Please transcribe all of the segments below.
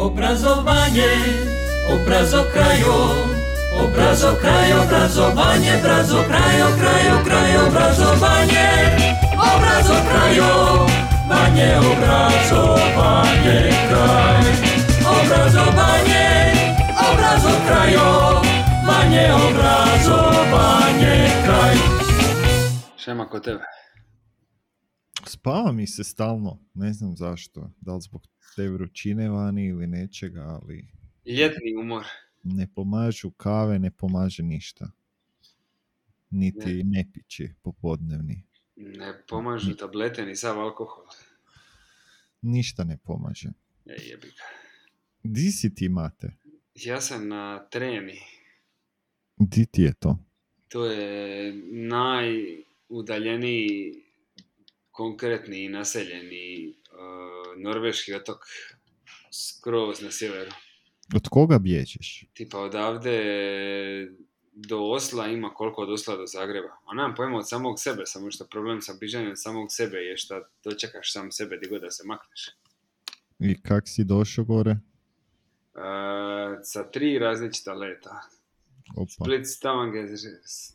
Obrazovanje, obrazo krajo, obrazo kraj, obrazovanje, brazo krajo, krajo, kraj, obrazovanje, obrazo krajo, manje obrazovanje kraj, obrazovanje, obrazo krajo, manje obrazovanje kraj. Šema kod tebe. Spava mi se stalno, ne znam zašto. Da li zbog te vrućine vani ili nečega, ali Ljetni umor. ne pomažu kave, ne pomaže ništa. Niti nepići popodnevni. Ne pomažu tablete ni sav alkohol. Ništa ne pomaže. Ej, jebi ga. Di si ti, Mate? Ja sam na treni. Di ti je to? To je najudaljeniji, konkretni i naseljeni norveški otok skroz na sjeveru. Od koga bježiš? Tipa odavde do Osla ima koliko od Osla do Zagreba. A nemam pojma od samog sebe, samo što problem sa bižanjem od samog sebe je što dočekaš sam sebe di god da se makneš. I kak si došao gore? Uh, sa tri različita leta. Opa. Split, Stavanger,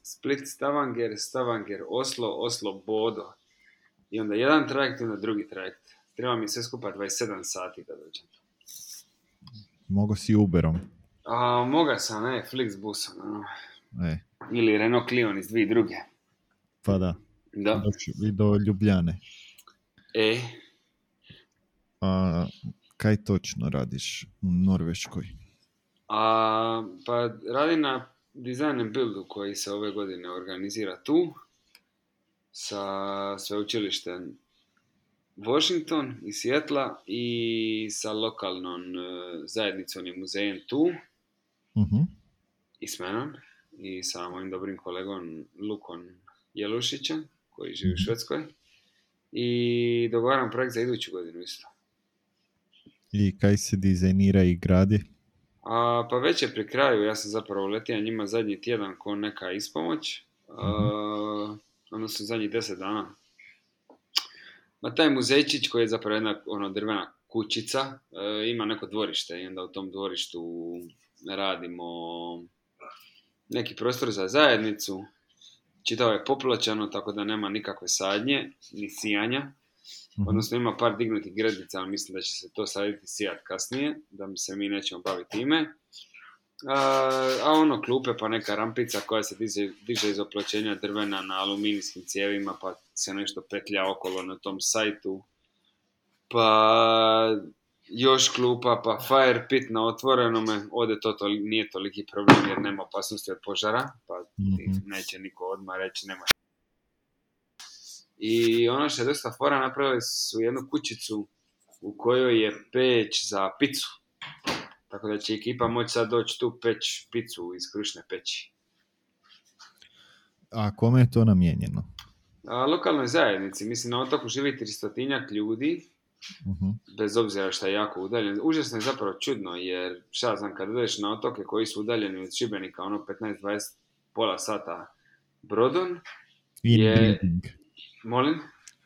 Split, Stavanger, Stavanger, Oslo, Oslo, Bodo. I onda jedan trajekt i onda drugi trajekt. Treba mi sve skupa 27 sati da dođem. Mogo si Uberom. A, moga sam, ne, Flixbusom. ono. E, Ili Renault Clion iz dvije druge. pa da. Da. I do Ljubljane. E, A kaj točno radiš u Norveškoj? a, pa radi na Design and Buildu koji se ove godine organizira tu sa sveučilištem Washington i Seattle i sa lokalnom e, zajednicom i muzejem tu Mhm. i s menom i sa mojim dobrim kolegom Lukom Jelušićem koji živi u Mhm. Švedskoj i dogovaram projekt za iduću godinu isto. I kaj se dizajnira i gradi? A, pa već je pri kraju, ja sam zapravo letio njima zadnji tjedan ko neka ispomoć, a, odnosno zadnjih deset dana. Ma taj muzejčić koji je zapravo jedna ono, drvena kućica, e, ima neko dvorište i onda u tom dvorištu radimo neki prostor za zajednicu. Čitavo je popločano, tako da nema nikakve sadnje, ni sijanja. Mhm. Odnosno ima par dignutih gredica, ali mislim da će se to saditi sijat kasnije, da mi se mi nećemo baviti time. A, a ono klupe pa neka rampica koja se diže, diže iz opločenja drvena na aluminijskim cijevima pa se nešto petlja okolo na tom sajtu. Pa još klupa, pa fire pit na otvorenome, ovdje to toli- nije toliki problem jer nema opasnosti od požara, pa Mhm. neće niko odmah reći nema i ono što je dosta fora, napravili su jednu kućicu u kojoj je peć za picu. Tako da će ekipa moći sad doći tu peć picu iz krušne peći. A kome je to namijenjeno? A lokalnoj zajednici, mislim na otoku živi 300 ljudi, Mhm. bez obzira što je jako udaljen. Užasno je zapravo čudno, jer šta znam, kad ideš na otoke koji su udaljeni od Šibenika, ono 15-20 pola sata brodom, Inbreeding. molim,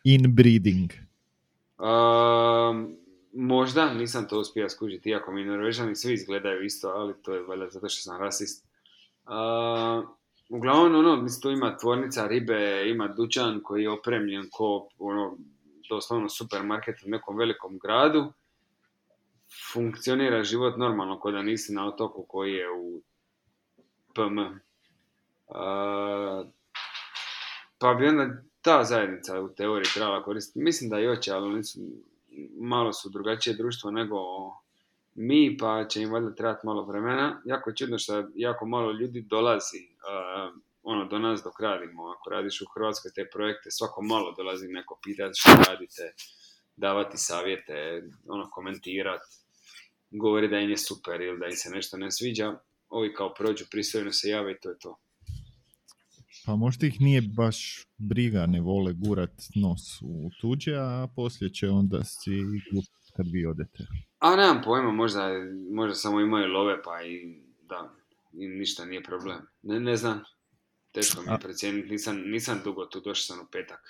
Inbreeding. Um, možda, nisam to uspio skužiti, iako mi Norvežani svi izgledaju isto, ali to je valjda zato što sam rasist. Uh, uglavnom, ono, mislim, tu ima tvornica ribe, ima dućan koji je opremljen ko, ono, doslovno supermarket u nekom velikom gradu. Funkcionira život normalno, ko da nisi na otoku koji je u PM. Uh, pa bi onda ta zajednica u teoriji trebala koristiti. Mislim da i hoće, ali oni su, malo su drugačije društvo nego mi, pa će im valjda trebati malo vremena. Jako je čudno što jako malo ljudi dolazi uh, ono, do nas dok radimo. Ako radiš u Hrvatskoj te projekte, svako malo dolazi neko pitati što radite, davati savjete, ono, komentirati, govori da im je super ili da im se nešto ne sviđa. Ovi kao prođu, pristojno se jave i to je to. Pa možda ih nije baš briga, ne vole gurat nos u tuđe, a poslije će onda si kad vi odete. A nemam pojma, možda, možda samo imaju love pa i da, i ništa nije problem. Ne, ne znam, teško mi je procijeniti, nisam, nisam dugo tu, došao sam u petak.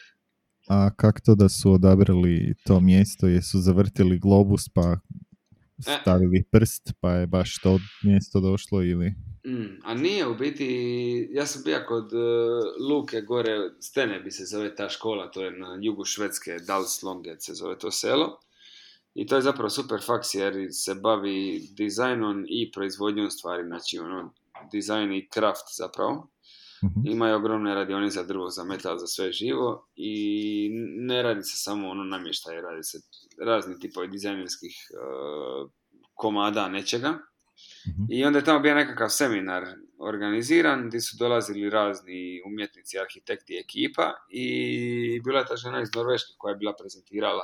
A kak to da su odabrali to mjesto? Jesu zavrtili globus pa stavili prst pa je baš to mjesto došlo ili... Mm, a nije u biti, ja sam bio kod uh, Luke gore, Stene bi se zove ta škola, to je na jugu Švedske, Dalslonget se zove to selo. I to je zapravo super faks jer se bavi dizajnom i proizvodnjom stvari, znači ono, dizajn i kraft zapravo. Mhm. Imaju ogromne radione za drvo, za metal, za sve živo i ne radi se samo ono namještaj, radi se razni tipovi dizajnerskih uh, komada nečega. Mhm. I onda je tamo bio nekakav seminar organiziran gdje su dolazili razni umjetnici, arhitekti ekipa i bila je ta žena iz Norveške koja je bila prezentirala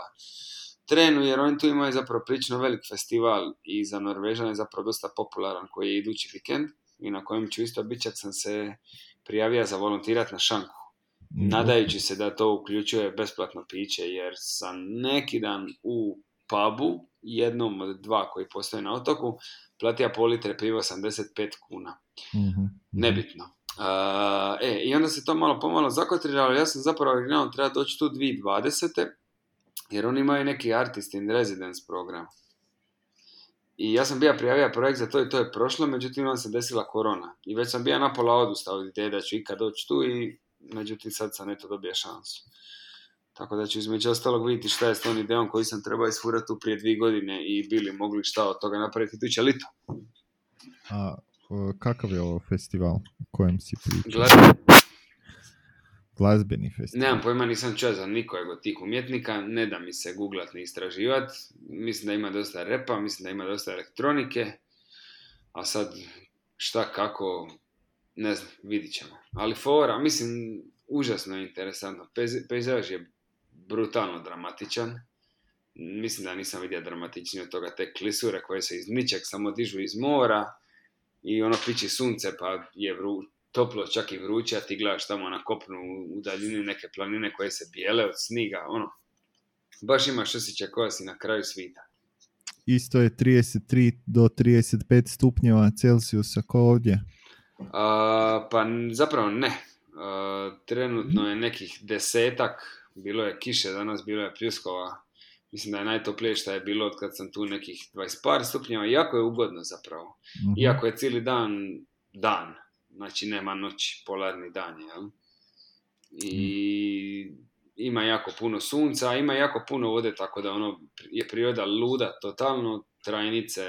trenu jer oni tu imaju zapravo prilično velik festival i za Norvežane je zapravo dosta popularan koji je idući vikend i na kojem ću isto biti čak sam se prijavio za volontirati na šanku. Mhm. Nadajući se da to uključuje besplatno piće jer sam neki dan u pubu, jednom od dva koji postoje na otoku, platio pol litre piva 85 kuna. Mhm. Nebitno. A, e, i onda se to malo pomalo zakotriralo, ja sam zapravo originalno treba doći tu 2020. Jer oni imaju neki artist in residence program. I ja sam bio prijavio projekt za to i to je prošlo, međutim vam se desila korona. I već sam bio napola odustao od ideje da ću ikad doći tu i međutim sad sam eto dobio šansu. Tako da ću između ostalog vidjeti šta je s tom idejom koju sam trebao isfurati tu prije dvije godine i bili mogli šta od toga napraviti iduće lito. A kakav je ovo festival o kojem si pričao? Glazbeni festival. Nemam pojma, nisam čuo za nikojeg od tih umjetnika, ne da mi se googlat ni istraživat. Mislim da ima dosta repa, mislim da ima dosta elektronike, a sad šta, kako, ne znam, vidit ćemo. Ali fora, mislim, užasno interesantno. Pejzaž je brutalno dramatičan. Mislim da nisam vidio dramatičnije od toga te klisure koje se iz ničeg samo dižu iz mora i ono piči sunce pa je vru, toplo, čak i vruće, a ti gledaš tamo na kopnu u daljini neke planine koje se bijele od sniga, ono. Baš imaš osjećaj koja si na kraju svita. Isto je 33 do 35 stupnjeva Celsijusa kao ovdje. A, pa zapravo ne. A, trenutno je nekih desetak, bilo je kiše danas, bilo je pljuskova. Mislim da je najtoplije što je bilo od kad sam tu nekih 20 par stupnjeva. Jako je ugodno zapravo. Mhm. Iako je cijeli dan dan, znači nema noći, polarni dan je, jel? I ima jako puno sunca, ima jako puno vode, tako da ono je priroda luda, totalno trajnice,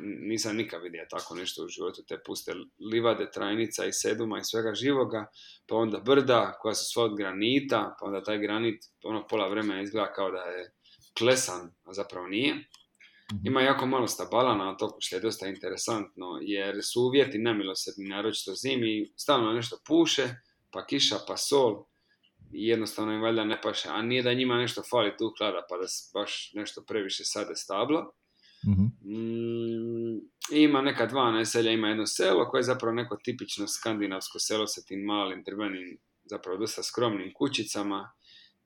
nisam nikad vidio tako nešto u životu, te puste livade, trajnica i seduma i svega živoga, pa onda brda koja su sva od granita, pa onda taj granit ono pola vremena izgleda kao da je klesan, a zapravo nije. Mhm. Ima jako malo stabala na otoku, što je dosta interesantno, jer su uvjeti nemilosrdni, naročito zimi, stalno nešto puše, pa kiša, pa sol, i jednostavno im valjda ne paše, a nije da njima nešto fali tu klada, pa da baš nešto previše sade stabla. Mhm. Mm, ima neka dva naselja, ima jedno selo koje je zapravo neko tipično skandinavsko selo sa tim malim drvenim, zapravo dosta skromnim kućicama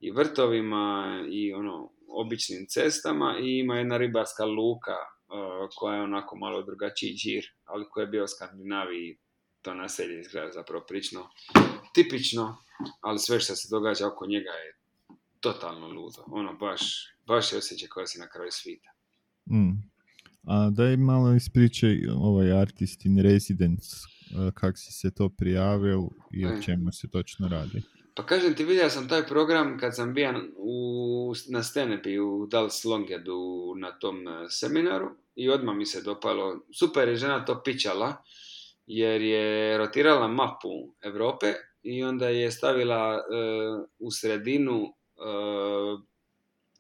i vrtovima i ono običnim cestama i ima jedna ribarska luka uh, koja je onako malo drugačiji džir, ali koja je bio u Skandinaviji to naselje izgleda zapravo prično tipično, ali sve što se događa oko njega je totalno ludo. Ono baš, baš je osjećaj koja si na kraju svita. Mm. A daj malo ispričaj ovaj artist in residence, e, kak si se to prijavio i o E. čemu se točno radi. Pa kažem ti, vidio sam taj program kad sam bio u, na Stenepi u Dalslongedu na tom e, seminaru i odmah mi se dopalo. Super je žena to pičala jer je rotirala mapu Europe i onda je stavila e, u sredinu e,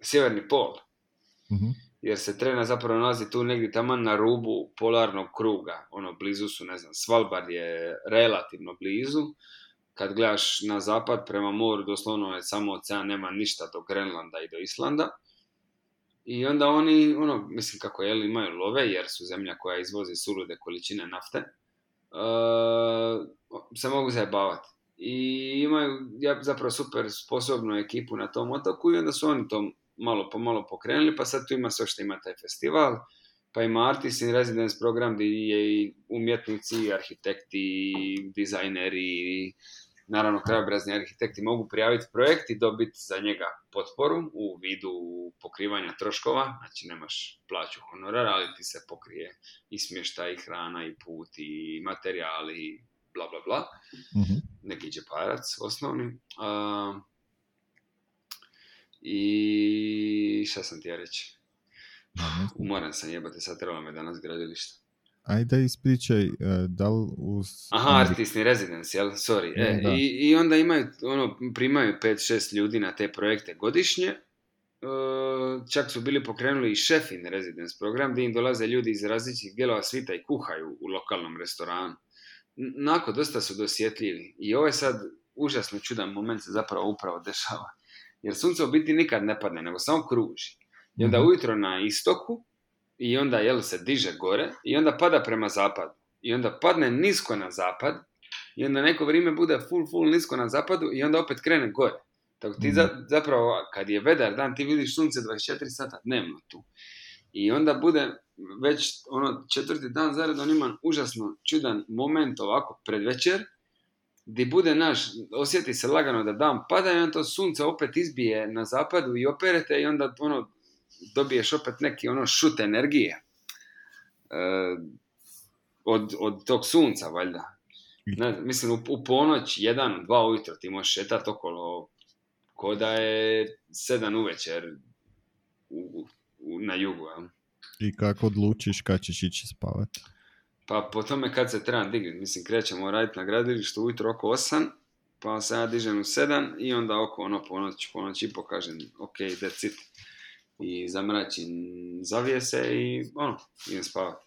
sjeverni pol. Mhm. jer se trena zapravo nalazi tu negdje taman na rubu polarnog kruga. Ono, blizu su, ne znam, Svalbard je relativno blizu. Kad gledaš na zapad prema moru, doslovno je samo ocean, nema ništa do Grenlanda i do Islanda. I onda oni, ono, mislim kako je, imaju love, jer su zemlja koja izvozi sulude količine nafte, uh, se mogu zajebavati. I imaju ja, zapravo super sposobnu ekipu na tom otoku i onda su oni to malo po malo pokrenuli, pa sad tu ima sve što ima taj festival, pa ima Artist in Residence program gdje je i umjetnici, arhitekti, dizajneri, naravno krajobrazni arhitekti mogu prijaviti projekt i dobiti za njega potporu u vidu pokrivanja troškova, znači nemaš plaću honorara, ali ti se pokrije i smještaj, i hrana, i put, i materijali, i bla bla bla. Mhm. Neki džeparac osnovni. A, I šta sam ti ja reći? Znam. Umoran sam jebate, sad trebalo me danas gradilište. Ajde ispričaj, e, da li uz... Aha, artistni residence, jel? Sorry. E, Da, da. i, I onda imaju, ono, primaju 5-6 ljudi na te projekte godišnje. E, čak su bili pokrenuli i šefin residence program gdje im dolaze ljudi iz različitih dijelova svita i kuhaju u lokalnom restoranu. Nako, dosta su dosjetljivi. I ovo je sad užasno čudan moment se zapravo upravo dešava. Jer sunce u biti nikad ne padne, nego samo kruži. I onda Mhm. ujutro na istoku, i onda jel se diže gore, i onda pada prema zapadu. I onda padne nisko na zapad, i onda neko vrijeme bude full, full nisko na zapadu, i onda opet krene gore. Tako ti Mhm. za- zapravo, kad je vedar dan, ti vidiš sunce 24 sata dnevno tu. I onda bude već ono četvrti dan zaredom ima užasno čudan moment ovako pred večer, gdje bude naš, osjeti se lagano da dan pada i onda to sunce opet izbije na zapadu i operete i onda ono dobiješ opet neki ono šut energije e, od, od tog sunca valjda. Ne, mislim u, u ponoć, jedan, dva ujutro ti možeš šetat okolo ko da je sedam uvečer u, u, na jugu. jel? I kako odlučiš kad ćeš ići spavat? Pa po tome kad se trebam dignuti, mislim krećemo raditi na gradilištu ujutro oko 8, pa se ja dižem u 7 i onda oko ono ponoć, ponoć i pokažem ok, that's it. I zamračim zavijese i ono, idem spavati.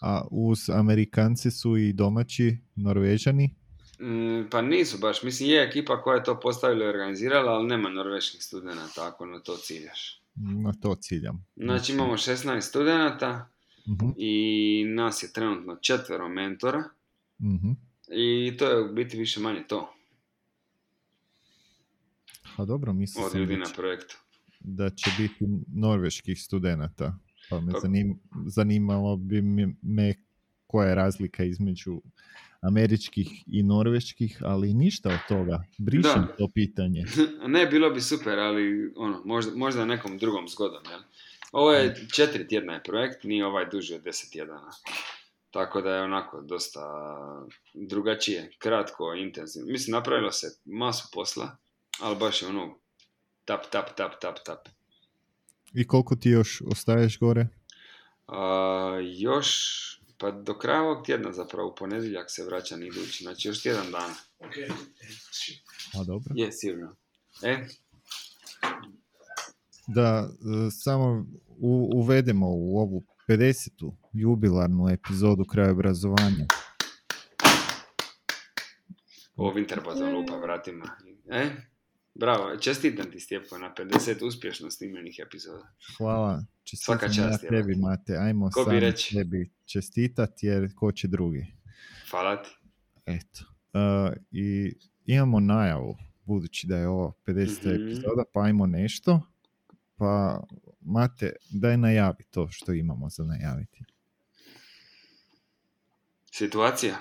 A uz Amerikanci su i domaći Norvežani? Mm, pa nisu baš, mislim je ekipa koja je to postavila i organizirala, ali nema norveških studenata ako na to ciljaš. Na to ciljam. Znači imamo 16 studenata Mhm, i nas je trenutno četvero mentora mhm. i to je u biti više manje to A dobro, mislim od ljudi na projektu. Da će biti norveških studenata. Pa me zanim, zanimalo bi me- me koja je razlika između američkih i norveških, ali ništa od toga. Brišem Da. to pitanje. ne, bilo bi super, ali ono, možda, možda nekom drugom zgodom, jel? Ovo je četiri tjedna je projekt, nije ovaj duži od deset tjedana. Tako da je onako dosta drugačije, kratko, intenzivno. Mislim, napravilo se masu posla, ali baš je ono tap, tap, tap, tap, tap. I koliko ti još ostaješ gore? A, još, pa do kraja ovog tjedna zapravo, u ponedjeljak se vraćam idući, znači još tjedan dana. A dobro. Je, sigurno. E, Da e, samo u- uvedemo u ovu 50. jubilarnu epizodu krajobrazovanja. ovo Winterbottom lupa vratima. E, bravo, čestitam ti Stjepo na 50 uspješno snimljenih epizoda. Hvala. Čestitam Svaka ja čast, tebi, jebote. Mate. Ajmo Ko bi sami reći? tebi čestitat, jer ko će drugi. Hvala ti. Eto. E, I imamo najavu, budući da je ovo 50. Mhm. epizoda, pa ajmo nešto. Pa, Mate, daj najavi to što imamo za najaviti. Situacija.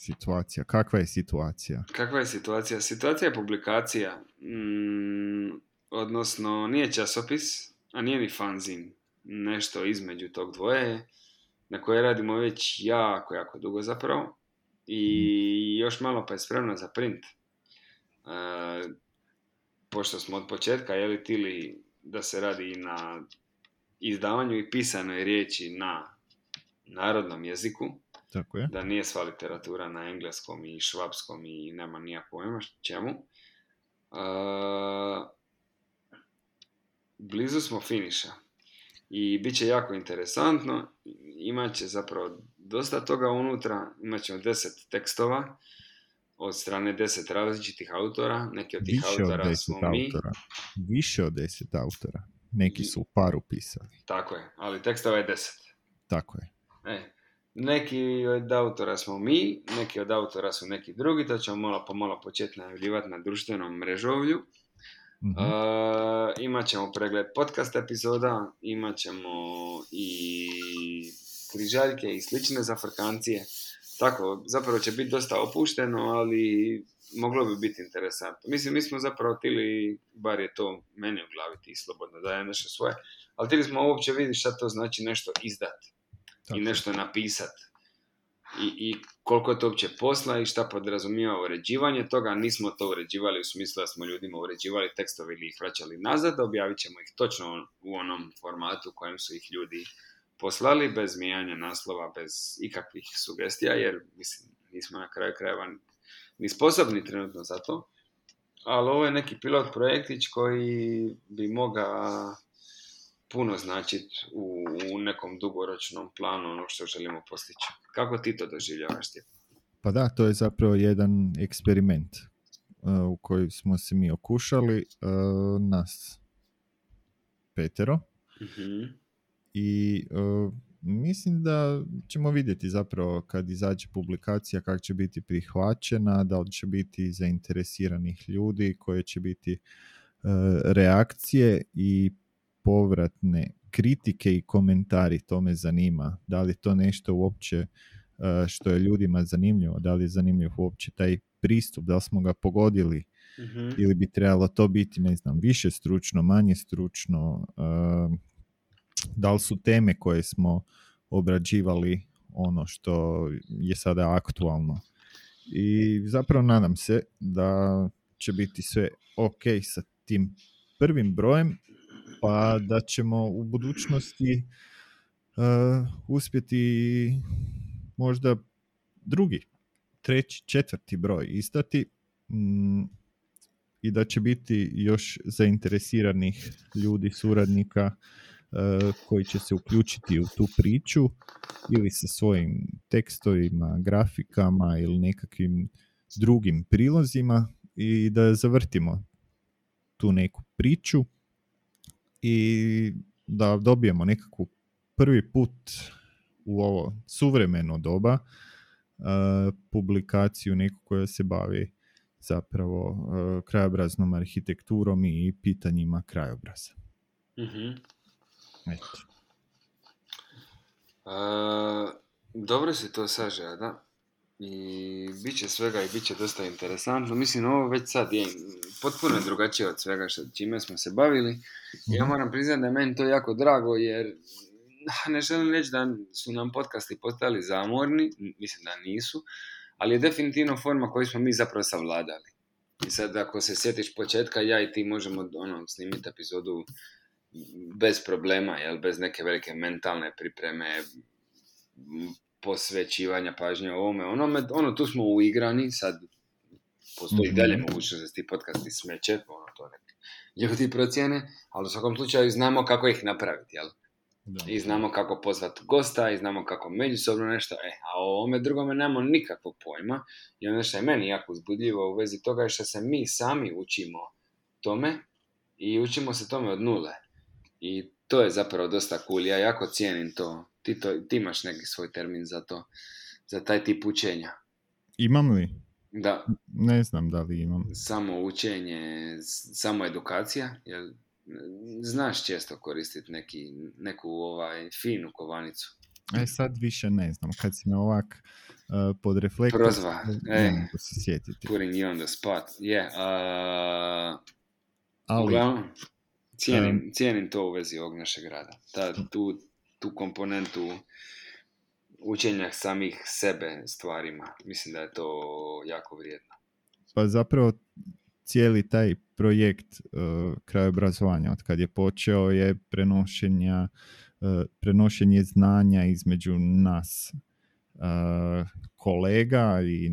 Situacija. Kakva je situacija? Kakva je situacija? Situacija je publikacija, mm, odnosno nije časopis, a nije ni fanzin. Nešto između tog dvoje je, na koje radimo već jako, jako dugo zapravo. I još malo pa je spremna za print. E, pošto smo od početka jeli tili da se radi i na izdavanju i pisanoj riječi na narodnom jeziku, Tako je. da nije sva literatura na engleskom i švapskom i nema nija pojma čemu. Uh, blizu smo finiša i bit će jako interesantno. Imat će zapravo dosta toga unutra. Imat ćemo deset tekstova od strane deset različitih autora. Neki od tih Više od autora deset smo mi. autora. Više od deset autora. Neki su u paru pisali. Tako je, ali tekstova je deset. Tako je. E, neki od autora smo mi, neki od autora su neki drugi, to ćemo malo po malo početi najavljivati na društvenom mrežovlju. Mhm. E, imat ćemo pregled podcast epizoda, imat ćemo i križaljke i slične zafrkancije, tako, zapravo će biti dosta opušteno, ali moglo bi biti interesantno. Mislim, mi smo zapravo tili, bar je to meni u glavi ti slobodno daje nešto svoje, ali tili smo uopće vidjeti šta to znači nešto izdat i nešto napisat. I, I koliko je to uopće posla i šta podrazumijeva uređivanje toga, nismo to uređivali u smislu da smo ljudima uređivali tekstove ili ih vraćali nazad, objavit ćemo ih točno u onom formatu u kojem su ih ljudi poslali, bez mijanja naslova, bez ikakvih sugestija, jer mislim, nismo na kraju krajeva ni sposobni trenutno za to. Ali ovo je neki pilot projektić koji bi mogao puno značiti u, u nekom dugoročnom planu ono što želimo postići. Kako ti to doživljavaš ti? Pa da, to je zapravo jedan eksperiment uh, u koji smo se mi okušali, uh, nas petero. Mhm. I uh, mislim da ćemo vidjeti zapravo kad izađe publikacija kako će biti prihvaćena, da li će biti zainteresiranih ljudi, koje će biti reakcije i povratne kritike i komentari, to me zanima. Da li je to nešto uopće uh, što je ljudima zanimljivo, da li je zanimljiv uopće taj pristup, da li smo ga pogodili Mhm. ili bi trebalo to biti, ne znam, više stručno, manje stručno, uh, da li su teme koje smo obrađivali ono što je sada aktualno. I zapravo nadam se da će biti sve ok sa tim prvim brojem, pa da ćemo u budućnosti uh, uspjeti možda drugi, treći, četvrti broj istati mm, i da će biti još zainteresiranih ljudi, suradnika uh, koji će se uključiti u tu priču ili sa svojim tekstovima, grafikama ili nekakvim drugim prilozima i da zavrtimo tu neku priču i da dobijemo nekakvu prvi put u ovo suvremeno doba uh, publikaciju neku koja se bavi zapravo uh, krajobraznom arhitekturom i pitanjima krajobraza. Mhm. Eto. A, dobro si to sažeo, da. I bit će svega i bit će dosta interesantno. Mislim, ovo već sad je potpuno je drugačije od svega što, čime smo se bavili. Ja Mhm. moram priznati da je meni to jako drago jer ne želim reći da su nam podcasti postali zamorni, mislim da nisu, ali je definitivno forma koju smo mi zapravo savladali. I sad ako se sjetiš početka, ja i ti možemo ono, snimiti epizodu bez problema, jel, bez neke velike mentalne pripreme, posvećivanja pažnje ovome, onome, ono, tu smo uigrani, sad postoji i Mhm. dalje mogućnost da se ti podcasti smeće, ono, to nek ljudi procjene, ali u svakom slučaju znamo kako ih napraviti, jel? I znamo kako pozvati gosta, i znamo kako međusobno nešto, e, a o ovome drugome nemamo nikakvog pojma. I ono što je meni jako uzbudljivo u vezi toga je što se mi sami učimo tome i učimo se tome od nule. I to je zapravo dosta cool, ja jako cijenim to. Ti, to, ti imaš neki svoj termin za to, za taj tip učenja. Imam li? Da, Ne znam da li imam. samo učenje, samo edukacija, jer znaš često koristiti neki, neku ovaj, finu kovanicu. E sad više ne znam. Kad si me ovak uh, pod reflektor... Prozva, Ne e. mogu se sjetiti. Putting you on the spot. Je, a, Ali, uglavnom, cijenim, Em. cijenim to u vezi ovog našeg rada. Ta, tu, tu komponentu učenja samih sebe stvarima. Mislim da je to jako vrijedno. pa zapravo cijeli taj projekt uh, krajobrazovanja od kad je počeo je prenošenja, uh, prenošenje znanja između nas uh, kolega i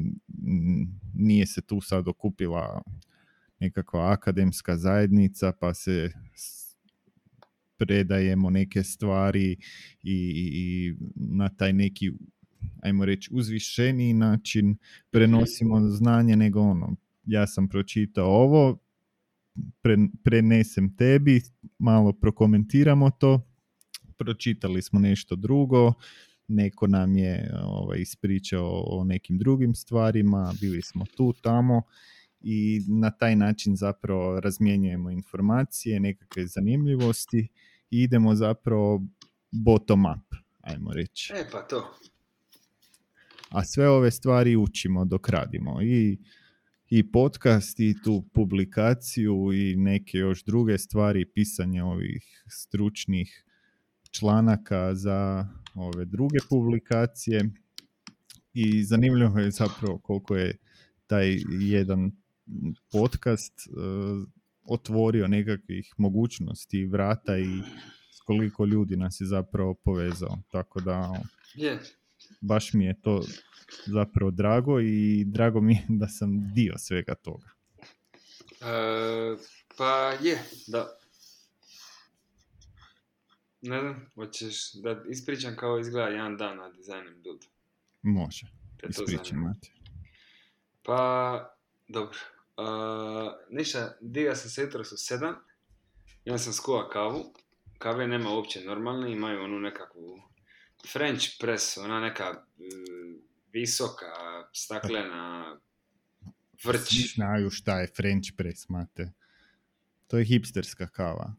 nije se tu sad okupila nekakva akademska zajednica pa se predajemo neke stvari i, i, i na taj neki ajmo reći uzvišeniji način prenosimo znanje nego ono ja sam pročitao ovo pre- prenesem tebi malo prokomentiramo to pročitali smo nešto drugo neko nam je ovaj, ispričao o nekim drugim stvarima bili smo tu tamo i na taj način zapravo razmjenjujemo informacije nekakve zanimljivosti i idemo zapravo bottom up ajmo reći E, pa to. A sve ove stvari učimo dok radimo. I, i podcast, i tu publikaciju, i neke još druge stvari, pisanje ovih stručnih članaka za ove druge publikacije. I zanimljivo je zapravo koliko je taj jedan podcast uh, otvorio nekakvih mogućnosti, vrata i s koliko ljudi nas je zapravo povezao. Tako da Je, baš mi je to zapravo drago i drago mi je da sam dio svega toga. E, pa je, da. Ne znam, hoćeš da ispričam kao izgleda jedan dan na and Build. Može. Mate. Pa, dobro. Uh, ništa, diga sam se jutros u sedam. Onda sam skuva kavu. Kave nema uopće normalne, imaju onu nekakvu French press, ona neka mm, visoka, staklena vrč. Svi znaju šta je French press, Mate. To je hipsterska kava.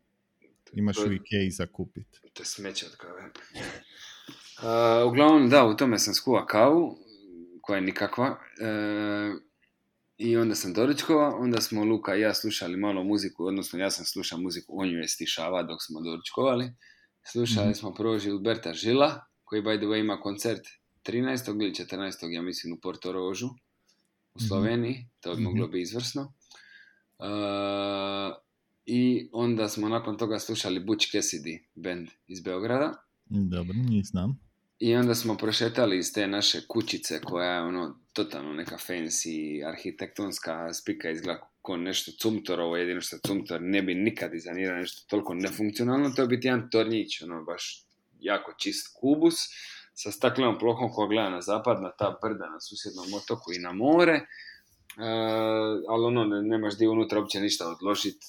Imaš To u Ikei za kupit. To je smeće od kave. Uh, uglavnom, da, u tome sam skuva kavu, koja je nikakva. E, I onda sam doručkova, onda smo Luka i ja slušali malo muziku, odnosno ja sam slušao muziku, on ju je stišava dok smo doručkovali. Slušali Mhm. smo prvo Gilberta Žila, koji by the way ima koncert 13. ili 14. ja mislim u Porto Rožu u Mhm. Sloveniji, to bi Mhm. moglo biti izvrsno. E, I onda smo nakon toga slušali Butch Cassidy band iz Beograda. Dobro, njih znam. I onda smo prošetali iz te naše kućice koja je ono totalno neka fancy arhitektonska spika izgleda ko nešto cumtorovo, jedino što cumtor ne bi nikad dizajnirao nešto toliko nefunkcionalno, to je biti jedan tornjić, ono baš jako čist kubus sa staklenom plohom koja gleda na zapad, na ta brda na susjednom otoku i na more. E, ali ono, ne, nemaš di unutra uopće ništa odložiti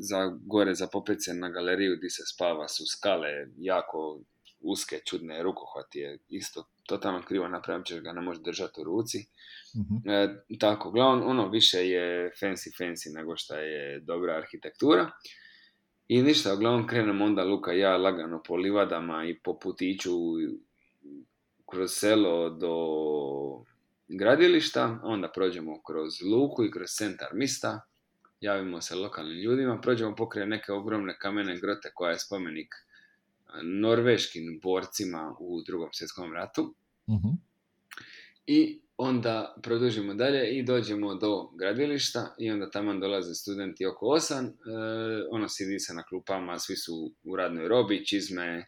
za gore, za popet se na galeriju di se spava su skale jako uske, čudne, rukohvat je isto totalno krivo napravljen, ćeš ga ne možeš držati u ruci. Mhm. E, tako, uglavnom, ono više je fancy fancy nego što je dobra arhitektura. I ništa, uglavnom krenemo onda Luka ja lagano po livadama i po putiću kroz selo do gradilišta, onda prođemo kroz luku i kroz centar mista, javimo se lokalnim ljudima, prođemo pokraj neke ogromne kamene grote koja je spomenik norveškim borcima u drugom svjetskom ratu. Mhm. I onda produžimo dalje i dođemo do gradilišta i onda tamo dolaze studenti oko 8. E, ono sidi se na klupama, svi su u radnoj robi, čizme,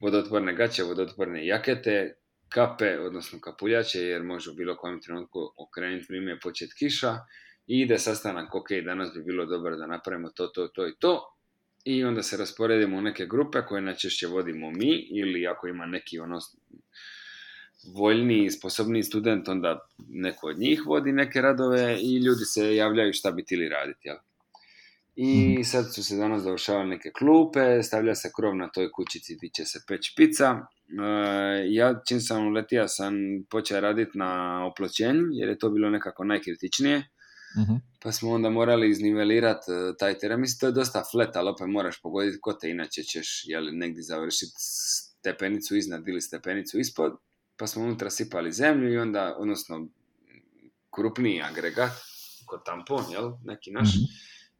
vodotporne gaće, vodotporne jakete, kape, odnosno kapuljače, jer može u bilo kojem trenutku okrenuti vrijeme i početi kiša. I ide sastanak, ok, danas bi bilo dobro da napravimo to, to, to i to. I onda se rasporedimo u neke grupe koje najčešće vodimo mi ili ako ima neki ono voljniji i sposobniji student, onda neko od njih vodi neke radove i ljudi se javljaju šta bi tili raditi, jel? I sad su se danas završavale neke klupe, stavlja se krov na toj kućici gdje će se peć pica. E, ja čim sam uletio sam počeo raditi na oploćenju, jer je to bilo nekako najkritičnije. Mhm. Pa smo onda morali iznivelirati taj teren. Mislim, to je dosta flat, ali opet moraš pogoditi kote, inače ćeš jel, negdje završiti stepenicu iznad ili stepenicu ispod. Pa smo unutra sipali zemlju i onda, odnosno, krupniji agregat, kod tampon, jel, neki naš. Mhm.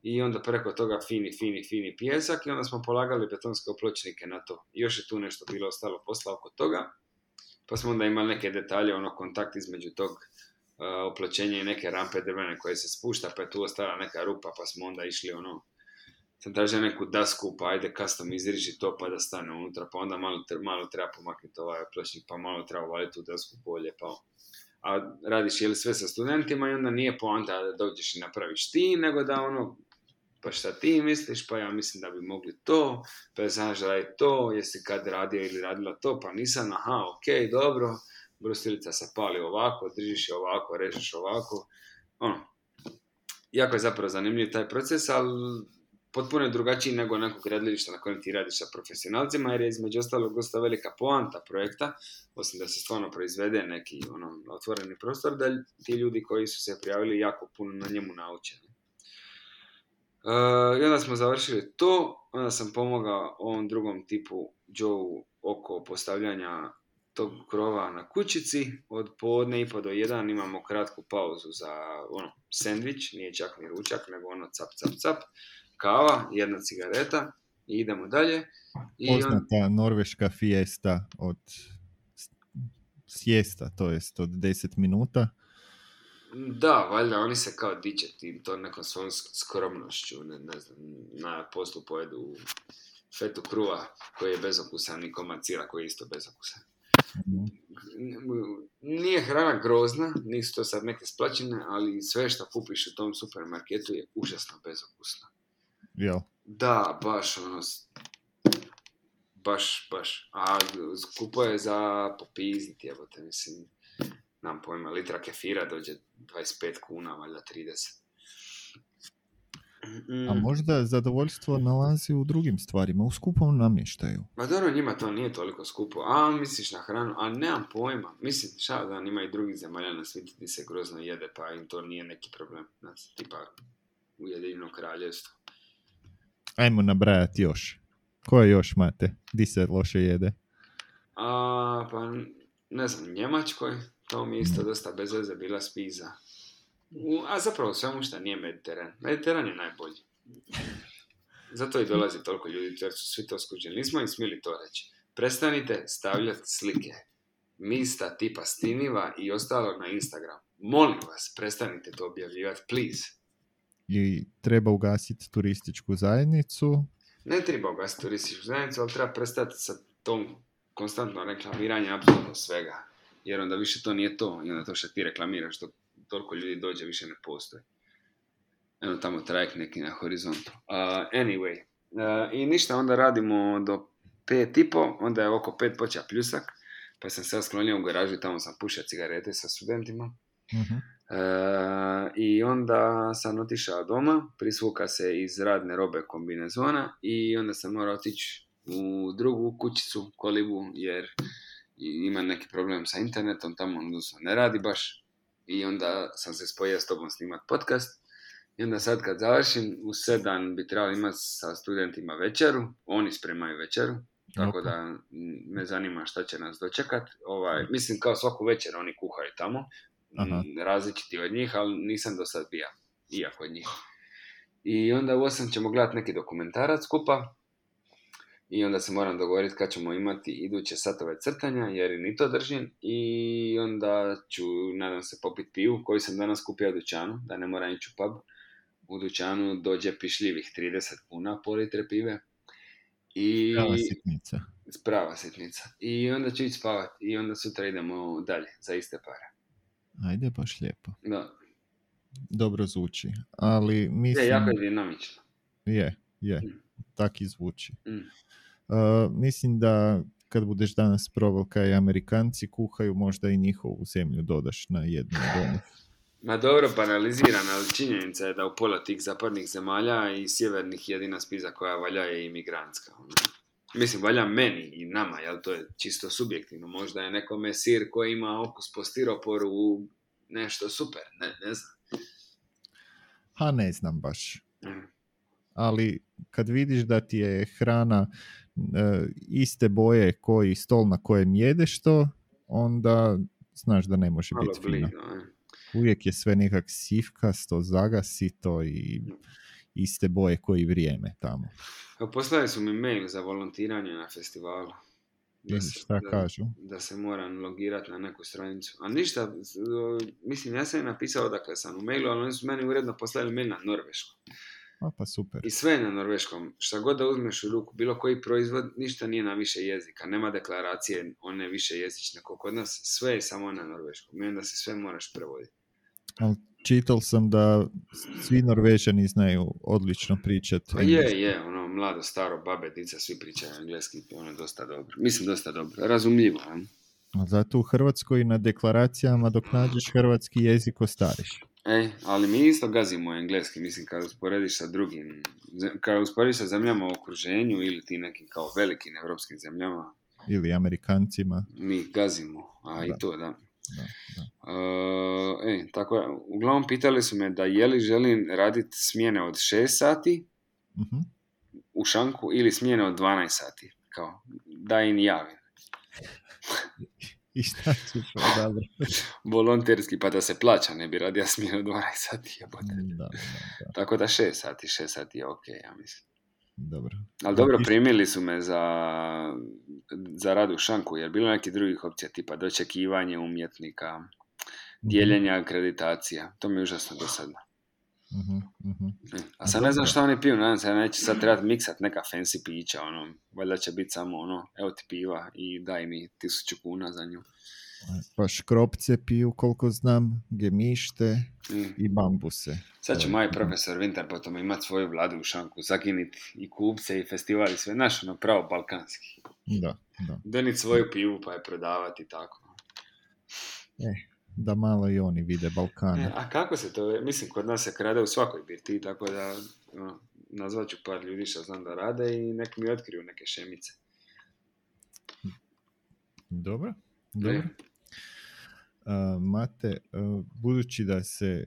I onda preko toga fini, fini, fini pijesak i onda smo polagali betonske opločnike na to. I još je tu nešto bilo ostalo posla oko toga. Pa smo onda imali neke detalje, ono kontakt između tog uh, opločenja i neke rampe drvene koje se spušta, pa je tu ostala neka rupa, pa smo onda išli ono, sam tražio neku dasku, pa ajde custom izriži to pa da stane unutra, pa onda malo, malo treba pomaknuti ovaj pa malo treba uvaliti u dasku bolje, pa a radiš jel sve sa studentima i onda nije poanta da dođeš i napraviš ti, nego da ono, pa šta ti misliš, pa ja mislim da bi mogli to, pa ja znaš da je to, jesi kad radio ili radila to, pa nisam, aha, ok, dobro, brustilica se pali ovako, držiš je ovako, režeš ovako, ono, jako je zapravo zanimljiv taj proces, ali potpuno je drugačiji nego nekog gradilišta na kojem ti radiš sa profesionalcima, jer je između ostalog dosta velika poanta projekta, osim da se stvarno proizvede neki ono, otvoreni prostor, da ti ljudi koji su se prijavili jako puno na njemu nauče. E, I onda smo završili to, onda sam pomogao ovom drugom tipu Joe oko postavljanja tog krova na kućici, od podne i po do jedan imamo kratku pauzu za ono, sendvič, nije čak ni ručak, nego ono cap, cap, cap, kava, jedna cigareta i idemo dalje. I on- Poznata norveška fiesta od sjesta, to jest od 10 minuta. Da, valjda oni se kao diče tim to nekom svojom sk- skromnošću, ne, ne znam, na poslu pojedu fetu kruva koji je bezokusan i komad sira koji je isto bezokusan. Nije hrana grozna, nisu to sad neke splačine, ali sve što kupiš u tom supermarketu je užasno bezokusno. Jel? Da, baš ono, baš, baš, a skupo je za popizniti, evo te, mislim, nam pojma, litra kefira dođe 25 kuna, valjda 30. A Mm. možda zadovoljstvo nalazi u drugim stvarima, u skupom namještaju. Ma dobro, njima to nije toliko skupo. A, misliš na hranu? A nemam pojma. Mislim, šta da ima i drugih zemalja na svijetu gdje se grozno jede, pa im to nije neki problem. Znači, tipa Ujedinjeno kraljevstvo. Ajmo nabrajati još. Koje još mate? Di se loše jede? A, pa ne znam, u Njemačkoj, to mi je isto dosta bez veze bila spiza. U, a zapravo svemu što nije Mediteran. Mediteran je najbolji. Zato i dolazi toliko ljudi, jer su svi to skuđeni. Nismo im smjeli to reći. Prestanite stavljati slike mista tipa Stiniva i ostalog na Instagram. Molim vas, prestanite to objavljivati, please. I treba ugasiti turističku zajednicu. Ne treba ugasiti turističku zajednicu, ali treba prestati sa tom konstantno reklamiranjem apsolutno svega. Jer onda više to nije to. I onda to što ti reklamiraš, što toliko ljudi dođe, više ne postoji. Eno tamo trajek neki na horizontu. Uh, anyway. Uh, I ništa, onda radimo do pet i po, onda je oko pet počeo pljusak. Pa sam se sklonio u garažu i tamo sam pušio cigarete sa studentima. Mhm. E, I onda sam otišao doma, prisvuka se iz radne robe kombinezona i onda sam morao otići u drugu kućicu, kolibu, jer ima neki problem sa internetom, tamo odnosno ne radi baš. I onda sam se spojio s tobom snimat podcast. I onda sad kad završim, u sedam bi trebali imati sa studentima večeru, oni spremaju večeru, tako da me zanima šta će nas dočekat. Ovaj, mislim kao svaku večer oni kuhaju tamo, Aha. m, različiti od njih, ali nisam do sad bija, iako od njih. I onda u 8 ćemo gledati neki dokumentarac skupa i onda se moram dogovoriti kad ćemo imati iduće satove crtanja, jer i ni to držim i onda ću, nadam se, popit pivu koju sam danas kupio u dućanu, da ne moram ići u pub. U dućanu dođe pišljivih 30 kuna po litre pive. I Prava sitnica. prava sitnica. I onda ću ići spavat i onda sutra idemo dalje za iste pare. Ajde, baš lijepo. Da, Dobro zvuči. Ali mislim... je jako je dinamično. Je, je. Mm. Tak i zvuči. Mm. Uh, mislim da kad budeš danas probao kaj Amerikanci kuhaju, možda i njihovu zemlju dodaš na jednu onih. Ma dobro banaliziran, ali činjenica je da u pola tih zapadnih zemalja i sjevernih jedina spiza koja valja je imigrantska. ono. Mislim, valja meni i nama, jel to je čisto subjektivno. Možda je nekome sir koji ima okus po stiroporu nešto super, ne, ne znam. Ha, ne znam baš. Mm. Ali kad vidiš da ti je hrana e, iste boje koji stol na kojem jedeš to, onda znaš da ne može biti fina. e. Uvijek je sve nekak sivkasto, zagasito i iste boje koji vrijeme tamo. Poslali su mi mail za volontiranje na festivalu. Da se- šta da- kažu? da se moram logirati na neku stranicu. A ništa, o, mislim, ja sam im napisao odakle sam u mailu, ali oni su meni uredno poslali mail na norveškom. A pa super. I sve je na norveškom. Šta god da uzmeš u ruku, bilo koji proizvod, ništa nije na više jezika. Nema deklaracije, one više jezične kao kod nas. Sve je samo na norveškom. I onda se sve moraš prevoditi. Ali čital sam da svi Norvežani znaju odlično pričat Pa je, je, ono, mlado, staro, babe, dica, svi pričaju engleski, ono je dosta dobro. Mislim, dosta dobro. Razumljivo? A zato u Hrvatskoj na deklaracijama dok nađeš hrvatski jezik ostariš. Ej, ali mi isto gazimo engleski, mislim, kad usporediš sa drugim, kad usporediš sa zemljama u okruženju ili ti nekim kao velikim evropskim zemljama, Ili Amerikancima. mi gazimo, a Da. i to, da. Da, da. Uh, ej, tako je. Uglavnom pitali su me da je li želim raditi smjene od 6 sati Mhm. u šanku ili smjene od 12 sati. Kao, da im javim. I šta ćeš? Volonterski, pa da se plaća, ne bi radio smjenu 12 sati. Da, da, da. Tako da 6 sati, 6 sati je ok, ja mislim. Dobro. Ali dobro, primili su me za, za rad u šanku, jer bilo je nekih drugih opcija, tipa dočekivanje umjetnika, dijeljenje akreditacija. To mi je užasno dosadno. Mhm. Mm. A sad ne znam šta oni piju, nadam se da neće sad trebati miksat neka fancy pića, ono, valjda će biti samo ono, evo ti piva i daj mi tisuću kuna za nju. Pa škropce piju, koliko znam, gemište Mm. i bambuse. Sad će moj profesor Winter potom imat svoju vladu u šanku, zakiniti i kupce i festivali, sve naš ono pravo balkanski. Da, da. Donit svoju pivu pa je prodavati tako. Da malo i oni vide E, Balkane. a kako se to, mislim, kod nas se krade u svakoj birti, tako da ono, nazvat ću par ljudi što znam da rade i nek mi otkriju neke šemice. Dobro, dobro. E, Mate, budući da se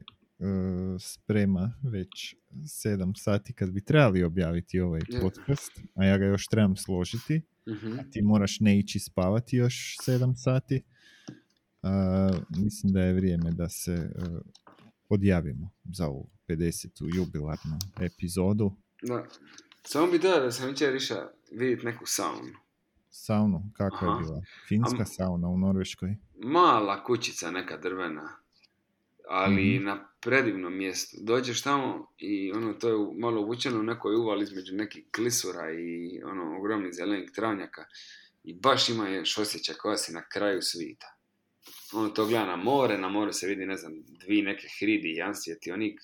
sprema već 7 sati kad bi trebali objaviti ovaj podcast, a ja ga još trebam složiti, mhm. ti moraš ne ići spavati još 7 sati, mislim da je vrijeme da se a, odjavimo za ovu 50. jubilarnu epizodu. Da. Samo bi da da sam jučer išao vidjeti neku saunu. Saunu, kakva je bila? Finska Am- sauna u Norveškoj. Mala kućica neka drvena, ali Mhm. na predivnom mjestu. Dođeš tamo i ono, to je malo uvučeno u nekoj uvali između nekih klisura i ono, ogromnih zelenih travnjaka. I baš ima još osjećaj koja si na kraju svita. Ono to gleda na more, na moru se vidi, ne znam, dvi neke hridi i jedan svjetionik.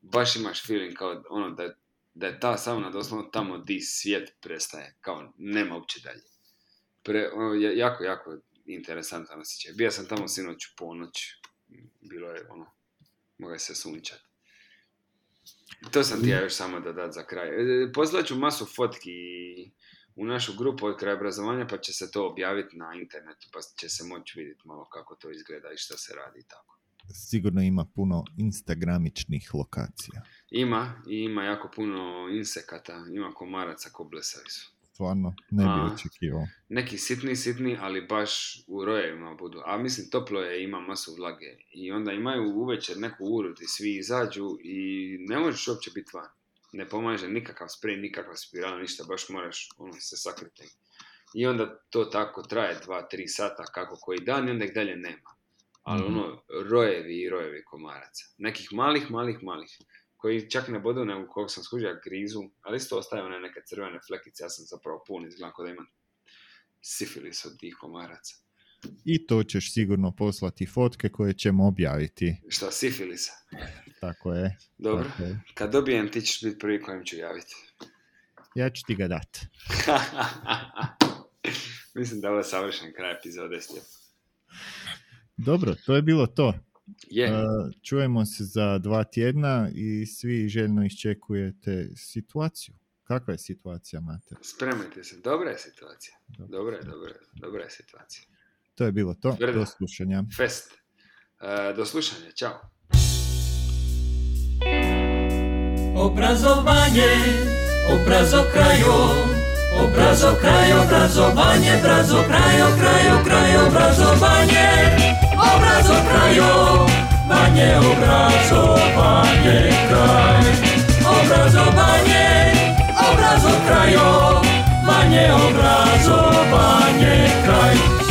Baš imaš feeling kao ono da, da je ta sauna doslovno tamo di svijet prestaje. Kao nema uopće dalje. Pre, ono, ja- jako, jako interesantan osjećaj. Bio sam tamo sinoć u ponoć. Bilo je ono, mogao se sunčati. To sam ti ja još samo da dat za kraj. E, Poslat ću masu fotki u našu grupu od kraja obrazovanja pa će se to objaviti na internetu pa će se moći vidjeti malo kako to izgleda i šta se radi i tako. Sigurno ima puno instagramičnih lokacija. Ima i ima jako puno insekata, ima komaraca ko blesavi su. Stvarno, ne bi A. očekivao. neki sitni, sitni, ali baš u rojevima budu. A mislim, toplo je, ima masu vlage. I onda imaju uvečer neku uru gdje svi izađu i ne možeš uopće biti van. Ne pomaže nikakav sprej, nikakva spirala, ništa, baš moraš ono, se sakriti. I onda to tako traje dva, tri sata kako koji dan i onda ih dalje nema. Ali Mhm. ono, rojevi i rojevi komaraca. Nekih malih, malih, malih. Koji čak ne bodu, nego koliko sam skužio, grizu, ali isto ostaje one neke crvene flekice, ja sam zapravo pun, izgledam kao da imam sifilis od tih komaraca. I to ćeš sigurno poslati fotke koje ćemo objaviti. Šta, sifilisa? Tako je. Dobro. Tako je. Kad dobijem, ti ćeš biti prvi kojem ću javiti. Ja ću ti ga dat. Mislim da je ovo savršen kraj epizode Stjep. Dobro, to je bilo to. Je, Čujemo se za dva tjedna i svi željno iščekujete situaciju. Kakva je situacija, Mate? spremajte se. Dobra je situacija. Dobro. Dobra je, dobra je, dobra je situacija. To je bilo to. Tvrda. Do slušanja. Fest. E, do slušanja, čao. Obrazowanie, obrazo kraju, obrazo kraju, obrazowanie, obrazo kraju, kraju, kraju, obrazowanie, obrazo kraju, banie, obrazowanie, kraj, obrazowanie, obrazo kraju, banie, obrazowanie, kraj.